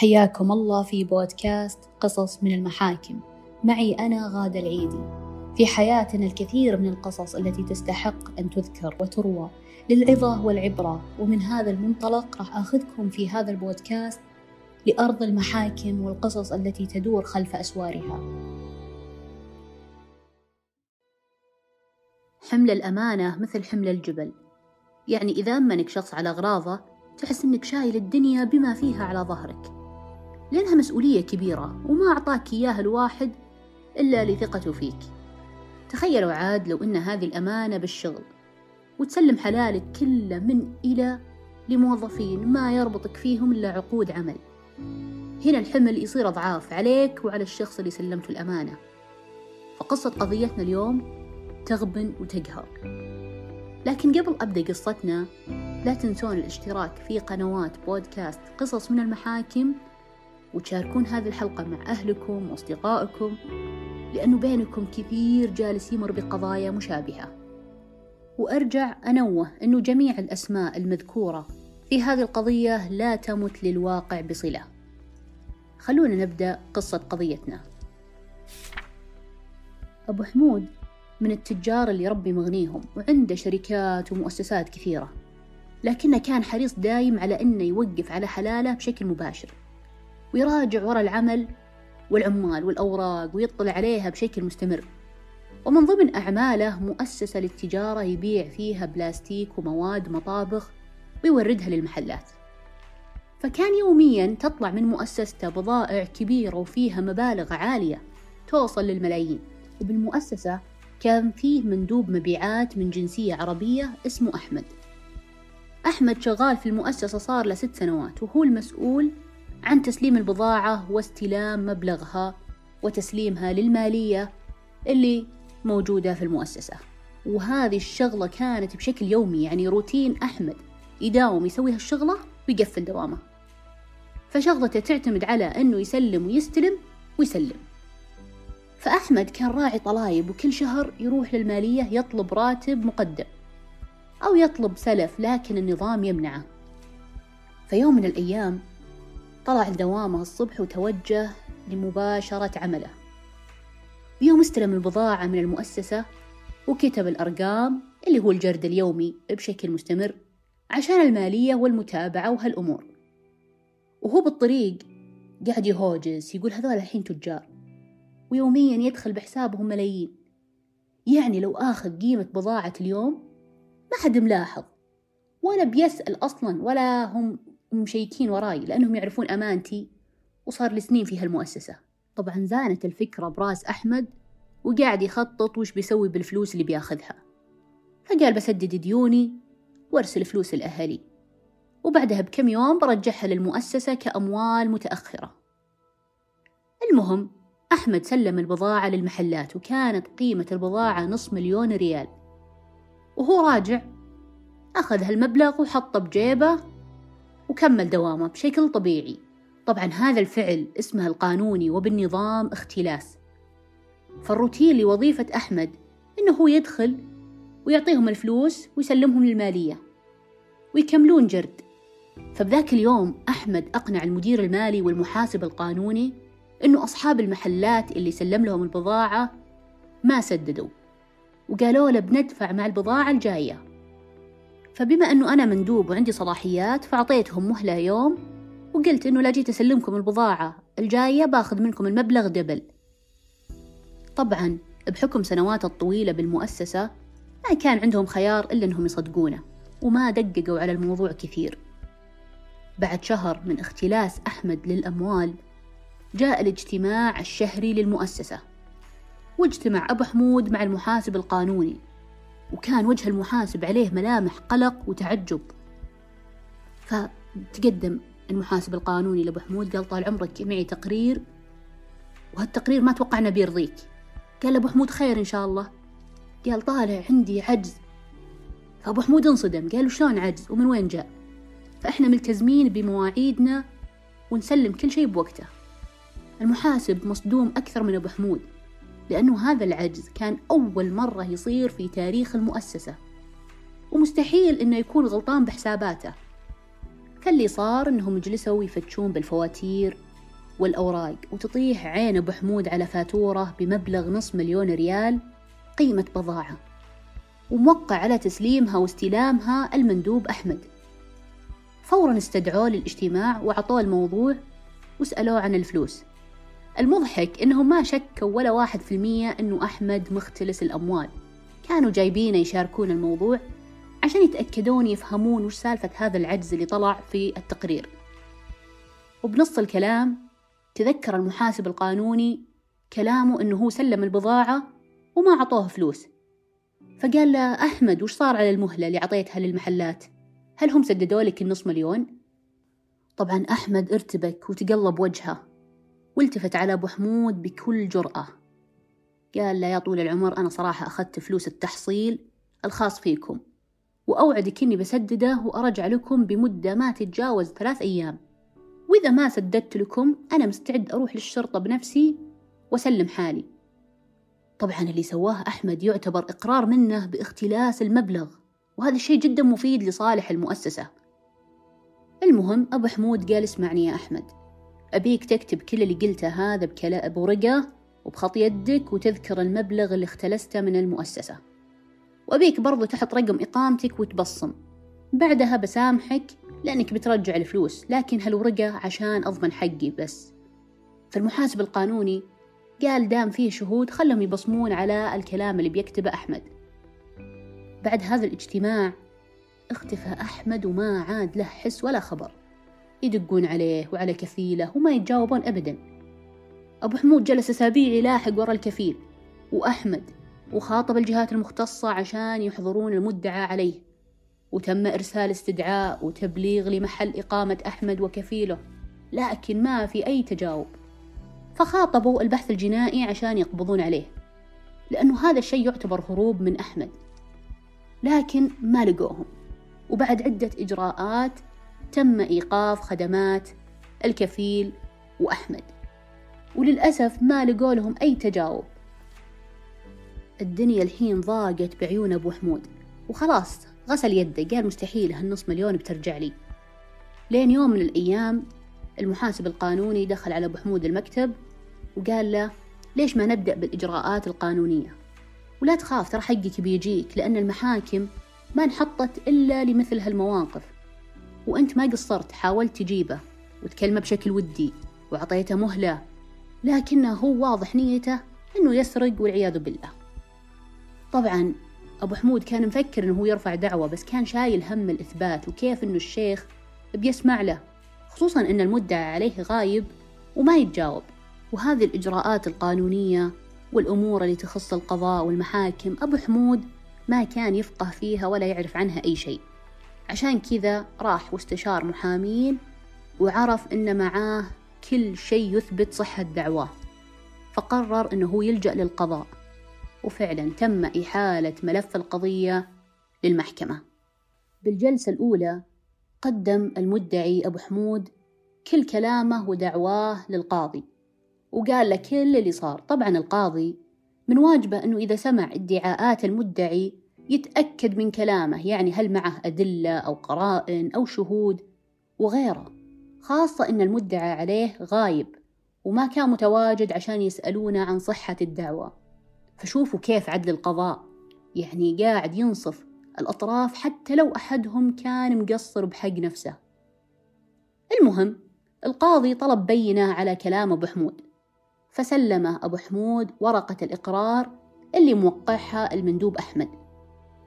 حياكم الله في بودكاست قصص من المحاكم. معي أنا غادة العيدي. في حياتنا الكثير من القصص التي تستحق أن تذكر وتروى للعظة والعبرة ومن هذا المنطلق راح أخذكم في هذا البودكاست لأرض المحاكم والقصص التي تدور خلف أسوارها. حمل الأمانة مثل حمل الجبل. يعني إذا أمنك شخص على أغراضه تحس إنك شايل الدنيا بما فيها على ظهرك. لأنها مسؤولية كبيرة وما أعطاك إياها الواحد إلا لثقته فيك. تخيلوا عاد لو إن هذه الأمانة بالشغل وتسلم حلالك كله من إلى لموظفين ما يربطك فيهم إلا عقود عمل. هنا الحمل يصير أضعاف عليك وعلى الشخص اللي سلمته الأمانة. فقصة قضيتنا اليوم تغبن وتقهر. لكن قبل أبدأ قصتنا لا تنسون الاشتراك في قنوات بودكاست قصص من المحاكم وتشاركون هذه الحلقة مع أهلكم وأصدقائكم لأنه بينكم كثير جالس يمر بقضايا مشابهة. وأرجع أنوه أنه جميع الأسماء المذكورة في هذه القضية لا تمت للواقع بصلة. خلونا نبدأ قصة قضيتنا. أبو حمود من التجار اللي ربي مغنيهم وعنده شركات ومؤسسات كثيرة. لكنه كان حريص دايم على أنه يوقف على حلاله بشكل مباشر. ويراجع وراء العمل والعمال والأوراق ويطلع عليها بشكل مستمر. ومن ضمن أعماله مؤسسة للتجارة يبيع فيها بلاستيك ومواد مطابخ ويوردها للمحلات. فكان يوميا تطلع من مؤسسته بضائع كبيرة وفيها مبالغ عالية توصل للملايين. وبالمؤسسة كان فيه مندوب مبيعات من جنسية عربية اسمه أحمد. أحمد شغال في المؤسسة صار له ست سنوات وهو المسؤول عن تسليم البضاعة واستلام مبلغها وتسليمها للمالية اللي موجودة في المؤسسة. وهذه الشغلة كانت بشكل يومي يعني روتين أحمد يداوم يسوي هالشغلة ويقفل دوامه. فشغلته تعتمد على أنه يسلم ويستلم ويسلم. فأحمد كان راعي طلايب وكل شهر يروح للمالية يطلب راتب مقدم أو يطلب سلف لكن النظام يمنعه. فيوم من الأيام طلع لدوامه الصبح وتوجه لمباشرة عمله. بيوم استلم البضاعة من المؤسسة وكتب الأرقام اللي هو الجرد اليومي بشكل مستمر عشان المالية والمتابعة وهالأمور. وهو بالطريق قاعد يهوجس يقول هذول الحين تجار. ويوميا يدخل بحسابهم ملايين. يعني لو آخذ قيمة بضاعة اليوم ما حد ملاحظ. ولا بيسأل أصلا ولا هم مشيكين وراي لأنهم يعرفون أمانتي وصار لي سنين في هالمؤسسة طبعا زانت الفكرة براس أحمد وقاعد يخطط وش بيسوي بالفلوس اللي بياخذها. فقال بسدد ديوني وأرسل فلوس الأهالي وبعدها بكم يوم برجعها للمؤسسة كأموال متأخرة. المهم أحمد سلم البضاعة للمحلات وكانت قيمة البضاعة نص مليون ريال. وهو راجع أخذ هالمبلغ وحطه بجيبه وكمل دوامه بشكل طبيعي. طبعا هذا الفعل اسمه القانوني وبالنظام اختلاس. فالروتين لوظيفة أحمد إنه هو يدخل ويعطيهم الفلوس ويسلمهم للمالية ويكملون جرد. فبذاك اليوم أحمد أقنع المدير المالي والمحاسب القانوني إنه أصحاب المحلات اللي سلم لهم البضاعة ما سددوا وقالوا له بندفع مع البضاعة الجاية. فبما أنه أنا مندوب وعندي صلاحيات فأعطيتهم مهلة يوم وقلت إنه لا جيت أسلمكم البضاعة الجاية باخذ منكم المبلغ دبل. طبعا بحكم سنوات الطويلة بالمؤسسة ما كان عندهم خيار إلا إنهم يصدقونه وما دققوا على الموضوع كثير. بعد شهر من اختلاس أحمد للأموال جاء الاجتماع الشهري للمؤسسة واجتمع أبو حمود مع المحاسب القانوني. وكان وجه المحاسب عليه ملامح قلق وتعجب. فتقدم المحاسب القانوني لأبو حمود قال طال عمرك معي تقرير وهالتقرير ما توقعنا بيرضيك قال أبو حمود خير إن شاء الله. قال طالع عندي عجز. فأبو حمود انصدم قال شلون عجز؟ ومن وين جاء؟ فإحنا ملتزمين بمواعيدنا ونسلم كل شيء بوقته. المحاسب مصدوم أكثر من أبو حمود. لأنه هذا العجز كان أول مرة يصير في تاريخ المؤسسة. ومستحيل إنه يكون غلطان بحساباته. فاللي صار إنهم جلسوا يفتشون بالفواتير والأوراق وتطيح عين أبو حمود على فاتورة بمبلغ نص مليون ريال قيمة بضاعة. وموقع على تسليمها واستلامها المندوب أحمد. فورا استدعوه للاجتماع وعطوه الموضوع وسألوه عن الفلوس. المضحك إنهم ما شكوا ولا واحد في المية إنه أحمد مختلس الأموال. كانوا جايبينه يشاركون الموضوع عشان يتأكدون يفهمون وش سالفة هذا العجز اللي طلع في التقرير. وبنص الكلام تذكر المحاسب القانوني كلامه إنه هو سلم البضاعة وما عطوه فلوس. فقال له أحمد وش صار على المهلة اللي عطيتها للمحلات؟ هل هم سددوا لك النص مليون؟ طبعا أحمد ارتبك وتقلب وجهه. والتفت على أبو حمود بكل جرأة. قال له يا طول العمر أنا صراحة أخذت فلوس التحصيل الخاص فيكم وأوعدك إني بسدده وأرجع لكم بمدة ما تتجاوز ثلاث أيام. وإذا ما سددت لكم أنا مستعد أروح للشرطة بنفسي وأسلم حالي. طبعا اللي سواه أحمد يعتبر إقرار منه باختلاس المبلغ وهذا الشيء جدا مفيد لصالح المؤسسة. المهم أبو حمود قال اسمعني يا أحمد أبيك تكتب كل اللي قلته هذا بورقة وبخط يدك وتذكر المبلغ اللي اختلسته من المؤسسة. وأبيك برضو تحط رقم إقامتك وتبصم. بعدها بسامحك لأنك بترجع الفلوس لكن هالورقة عشان أضمن حقي بس. فالمحاسب القانوني قال دام فيه شهود خلهم يبصمون على الكلام اللي بيكتبه أحمد. بعد هذا الاجتماع اختفى أحمد وما عاد له حس ولا خبر. يدقون عليه وعلى كفيله وما يتجاوبون أبدا. أبو حمود جلس أسابيع يلاحق ورا الكفيل وأحمد وخاطب الجهات المختصة عشان يحضرون المدعى عليه. وتم إرسال استدعاء وتبليغ لمحل إقامة أحمد وكفيله لكن ما في أي تجاوب. فخاطبوا البحث الجنائي عشان يقبضون عليه لأنه هذا الشيء يعتبر هروب من أحمد. لكن ما لقوهم. وبعد عدة إجراءات تم إيقاف خدمات الكفيل وأحمد. وللأسف ما لقوا لهم أي تجاوب. الدنيا الحين ضاقت بعيون أبو حمود. وخلاص غسل يده. قال مستحيل هالنص مليون بترجع لي. لين يوم من الأيام المحاسب القانوني دخل على أبو حمود المكتب وقال له ليش ما نبدأ بالإجراءات القانونية؟ ولا تخاف ترى حقك بيجيك لأن المحاكم ما انحطت إلا لمثل هالمواقف. وأنت ما قصرت حاولت تجيبه وتكلمه بشكل ودي وعطيته مهلة لكنه هو واضح نيته أنه يسرق والعياذ بالله. طبعا أبو حمود كان مفكر أنه هو يرفع دعوة بس كان شايل هم الإثبات وكيف أنه الشيخ بيسمع له خصوصا أن المدعى عليه غايب وما يتجاوب. وهذه الإجراءات القانونية والأمور اللي تخص القضاء والمحاكم أبو حمود ما كان يفقه فيها ولا يعرف عنها أي شيء. عشان كذا راح واستشار محامين وعرف أن معاه كل شيء يثبت صحة دعواه. فقرر أنه هو يلجأ للقضاء. وفعلا تم إحالة ملف القضية للمحكمة. بالجلسة الأولى قدم المدعي أبو حمود كل كلامه ودعواه للقاضي. وقال له كل اللي صار. طبعا القاضي من واجبه أنه إذا سمع ادعاءات المدعي يتأكد من كلامه يعني هل معه أدلة أو قرائن أو شهود وغيره خاصة أن المدعى عليه غايب وما كان متواجد عشان يسألونه عن صحة الدعوة. فشوفوا كيف عدل القضاء يعني قاعد ينصف الأطراف حتى لو أحدهم كان مقصر بحق نفسه. المهم القاضي طلب بينة على كلام أبو حمود فسلمه أبو حمود ورقة الإقرار اللي موقعها المندوب أحمد.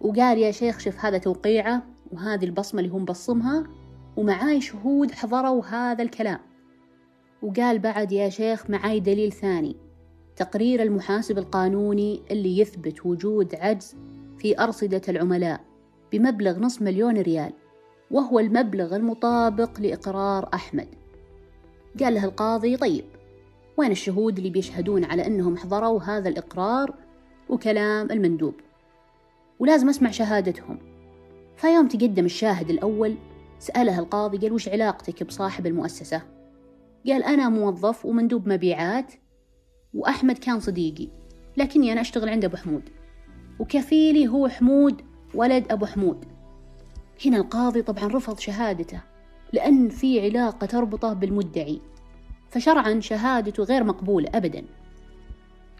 وقال يا شيخ شوف هذا توقيعه وهذه البصمة اللي هو مبصمها ومعاي شهود حضروا هذا الكلام. وقال بعد يا شيخ معاي دليل ثاني. تقرير المحاسب القانوني اللي يثبت وجود عجز في أرصدة العملاء بمبلغ نصف مليون ريال وهو المبلغ المطابق لإقرار أحمد. قال له القاضي طيب وين الشهود اللي بيشهدون على أنهم حضروا هذا الإقرار وكلام المندوب؟ ولازم أسمع شهادتهم. فيوم تقدم الشاهد الأول سأله القاضي قال وش علاقتك بصاحب المؤسسة؟ قال أنا موظف ومندوب مبيعات وأحمد كان صديقي لكني أنا أشتغل عند أبو حمود. وكفيلي هو حمود ولد أبو حمود. هنا القاضي طبعا رفض شهادته لأن في علاقة تربطه بالمدعي فشرعا شهادته غير مقبولة أبدا.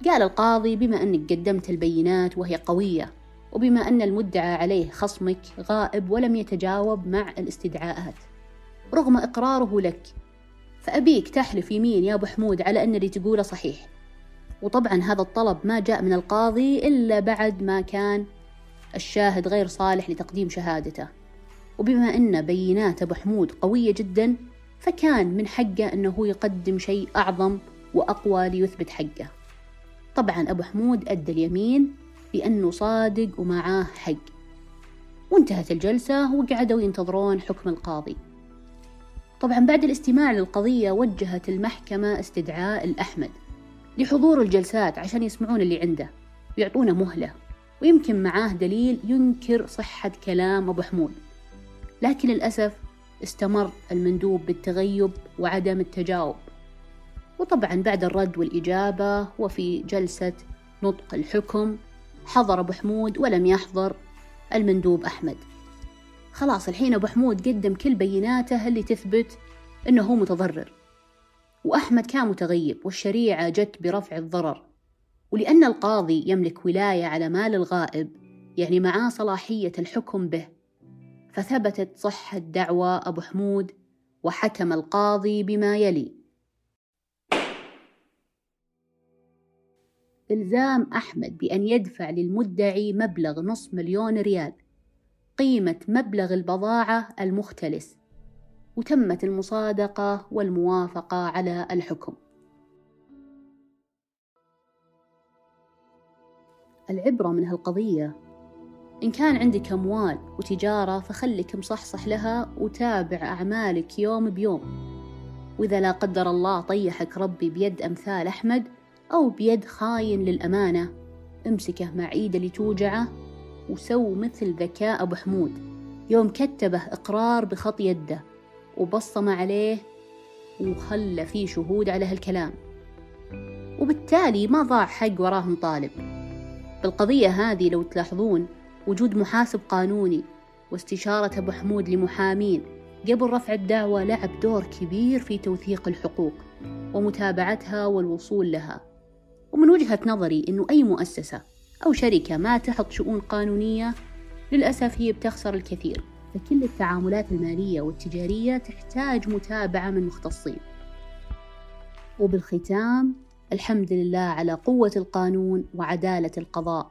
قال القاضي بما أنك قدمت البينات وهي قوية وبما أن المدعى عليه خصمك غائب ولم يتجاوب مع الاستدعاءات. رغم إقراره لك فأبيك تحلف يمين يا أبو حمود على أن اللي تقوله صحيح. وطبعا هذا الطلب ما جاء من القاضي إلا بعد ما كان الشاهد غير صالح لتقديم شهادته. وبما أن بينات أبو حمود قوية جدا فكان من حقه أنه يقدم شيء أعظم وأقوى ليثبت حقه. طبعا أبو حمود أدى اليمين بأنه صادق ومعاه حق. وانتهت الجلسة وقعدوا ينتظرون حكم القاضي. طبعا بعد الاستماع للقضية وجهت المحكمة استدعاء الأحمد لحضور الجلسات عشان يسمعون اللي عنده ويعطونه مهلة ويمكن معاه دليل ينكر صحة كلام أبو حمود. لكن للأسف استمر المندوب بالتغيب وعدم التجاوب. وطبعا بعد الرد والإجابة وفي جلسة نطق الحكم حضر أبو حمود ولم يحضر المندوب أحمد. خلاص الحين أبو حمود قدم كل بيناته اللي تثبت أنه هو متضرر. وأحمد كان متغيب والشريعة جت برفع الضرر. ولأن القاضي يملك ولاية على مال الغائب يعني معاه صلاحية الحكم به. فثبتت صحة دعوى أبو حمود وحكم القاضي بما يلي. إلزام أحمد بأن يدفع للمدعي مبلغ نصف مليون ريال قيمة مبلغ البضاعة المختلس وتمت المصادقة والموافقة على الحكم. العبرة من هالقضية إن كان عندك أموال وتجارة فخلك مصحصح لها وتابع أعمالك يوم بيوم وإذا لا قدر الله طيحك ربي بيد أمثال أحمد أو بيد خاين للأمانة. امسكه مع إيده اللي توجعه وسو مثل ذكاء أبو حمود. يوم كتبه إقرار بخط يده وبصم عليه وخلى فيه شهود على هالكلام. وبالتالي ما ضاع حق وراهم طالب. بالقضية هذه لو تلاحظون وجود محاسب قانوني واستشارة أبو حمود لمحامين قبل رفع الدعوة لعب دور كبير في توثيق الحقوق ومتابعتها والوصول لها. ومن وجهة نظري أنه أي مؤسسة أو شركة ما تحط شؤون قانونية للأسف هي بتخسر الكثير. فكل التعاملات المالية والتجارية تحتاج متابعة من مختصين. وبالختام الحمد لله على قوة القانون وعدالة القضاء.